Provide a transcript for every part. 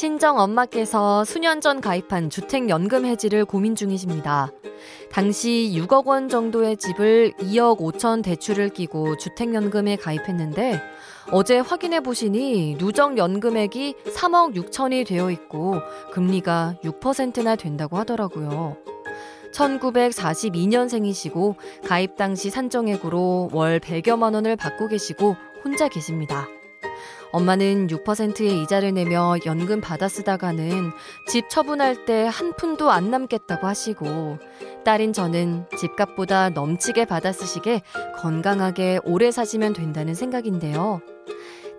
친정 엄마께서 수년 전 가입한 주택연금 해지를 고민 중이십니다. 당시 6억 원 정도의 집을 2억 5천 대출을 끼고 주택연금에 가입했는데 어제 확인해 보시니 누적 연금액이 3억 6천이 되어 있고 금리가 6%나 된다고 하더라고요. 1942년생이시고 가입 당시 산정액으로 월 100여만 원을 받고 계시고 혼자 계십니다. 엄마는 6%의 이자를 내며 연금 받아 쓰다가는 집 처분할 때 한 푼도 안 남겠다고 하시고 딸인 저는 집값보다 넘치게 받아 쓰시게 건강하게 오래 사시면 된다는 생각인데요.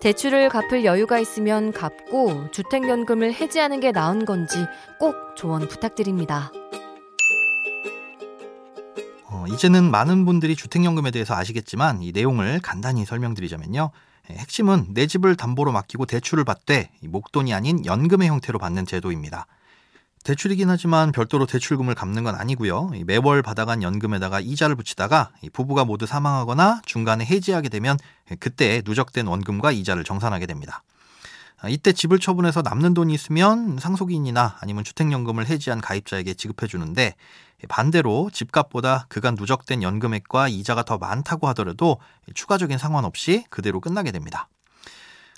대출을 갚을 여유가 있으면 갚고 주택연금을 해지하는 게 나은 건지 꼭 조언 부탁드립니다. 어, 이제는 많은 분들이 주택연금에 대해서 아시겠지만 이 내용을 간단히 설명드리자면요. 예, 핵심은 내 집을 담보로 맡기고 대출을 받되 목돈이 아닌 연금의 형태로 받는 제도입니다. 대출이긴 하지만 별도로 대출금을 갚는 건 아니고요. 매월 받아간 연금에다가 이자를 붙이다가 부부가 모두 사망하거나 중간에 해지하게 되면 그때 누적된 원금과 이자를 정산하게 됩니다. 아, 이때 집을 처분해서 남는 돈이 있으면 상속인이나 아니면 주택연금을 해지한 가입자에게 지급해 주는데 반대로 집값보다 그간 누적된 연금액과 이자가 더 많다고 하더라도 추가적인 상관 없이 그대로 끝나게 됩니다.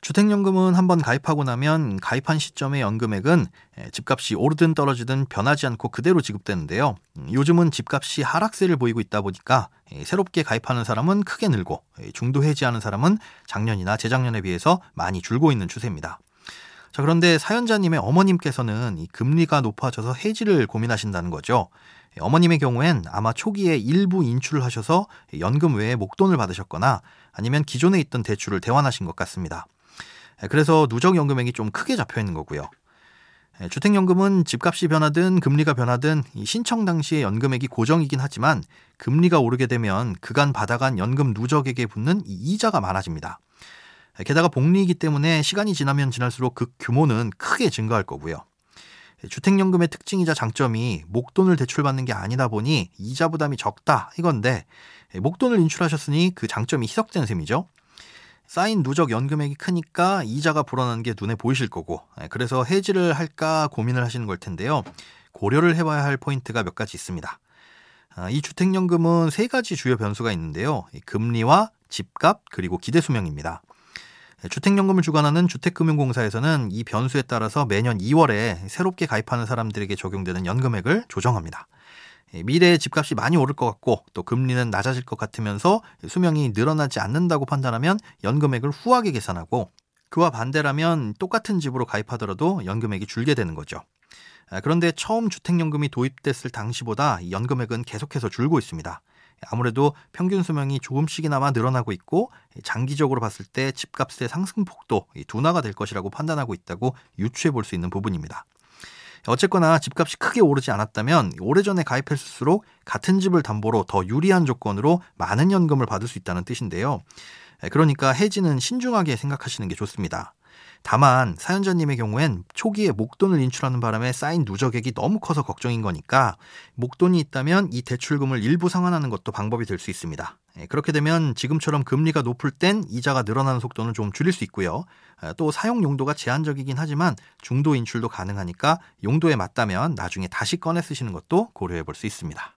주택연금은 한번 가입하고 나면 가입한 시점의 연금액은 집값이 오르든 떨어지든 변하지 않고 그대로 지급되는데요. 음, 요즘은 집값이 하락세를 보이고 있다 보니까 새롭게 가입하는 사람은 크게 늘고 중도 해지하는 사람은 작년이나 재작년에 비해서 많이 줄고 있는 추세입니다. 자, 그런데 사연자님의 어머님께서는 이 금리가 높아져서 해지를 고민하신다는 거죠. 어머님의 경우엔 아마 초기에 일부 인출을 하셔서 연금 외에 목돈을 받으셨거나 아니면 기존에 있던 대출을 대환하신 것 같습니다. 예, 그래서 누적 연금액이 좀 크게 잡혀 있는 거고요. 예, 주택연금은 집값이 변하든 금리가 변하든 신청 당시의 연금액이 고정이긴 하지만 금리가 오르게 되면 그간 받아간 연금 누적액에 붙는 이자가 많아집니다. 예, 게다가 복리이기 때문에 시간이 지나면 지날수록 그 규모는 크게 증가할 거고요. 주택연금의 특징이자 장점이 목돈을 대출받는 게 아니다 보니 이자 부담이 적다 이건데 목돈을 인출하셨으니 그 장점이 희석된 셈이죠. 쌓인 누적 연금액이 크니까 이자가 불어나는 게 눈에 보이실 거고 예, 그래서 해지를 할까 고민을 하시는 걸 텐데요. 고려를 해봐야 할 포인트가 몇 가지 있습니다. 아, 이 주택연금은 세 가지 주요 변수가 있는데요. 금리와 집값 그리고 기대 수명입니다. 예, 주택연금을 주관하는 주택금융공사에서는 이 변수에 따라서 매년 2월에 새롭게 가입하는 사람들에게 적용되는 연금액을 조정합니다. 예, 미래에 집값이 많이 오를 것 같고 또 금리는 낮아질 것 같으면서 수명이 늘어나지 않는다고 판단하면 연금액을 후하게 계산하고 그와 반대라면 똑같은 집으로 가입하더라도 연금액이 줄게 되는 거죠. 아, 그런데 처음 주택연금이 도입됐을 당시보다 연금액은 계속해서 줄고 있습니다. 아무래도 평균 수명이 조금씩이나마 늘어나고 있고 장기적으로 봤을 때 집값의 상승폭도 둔화가 될 것이라고 판단하고 있다고 유추해 볼 수 있는 부분입니다. 어쨌거나 집값이 크게 오르지 않았다면 오래전에 가입했을수록 같은 집을 담보로 더 유리한 조건으로 많은 연금을 받을 수 있다는 뜻인데요. 그러니까 해지는 신중하게 생각하시는 게 좋습니다. 다만 사연자님의 경우엔 초기에 목돈을 인출하는 바람에 쌓인 누적액이 너무 커서 걱정인 거니까 목돈이 있다면 이 대출금을 일부 상환하는 것도 방법이 될 수 있습니다. 예, 그렇게 되면 지금처럼 금리가 높을 땐 이자가 늘어나는 속도는 좀 줄일 수 있고요. 아, 또 사용 용도가 제한적이긴 하지만 중도 인출도 가능하니까 용도에 맞다면 나중에 다시 꺼내 쓰시는 것도 고려해 볼 수 있습니다.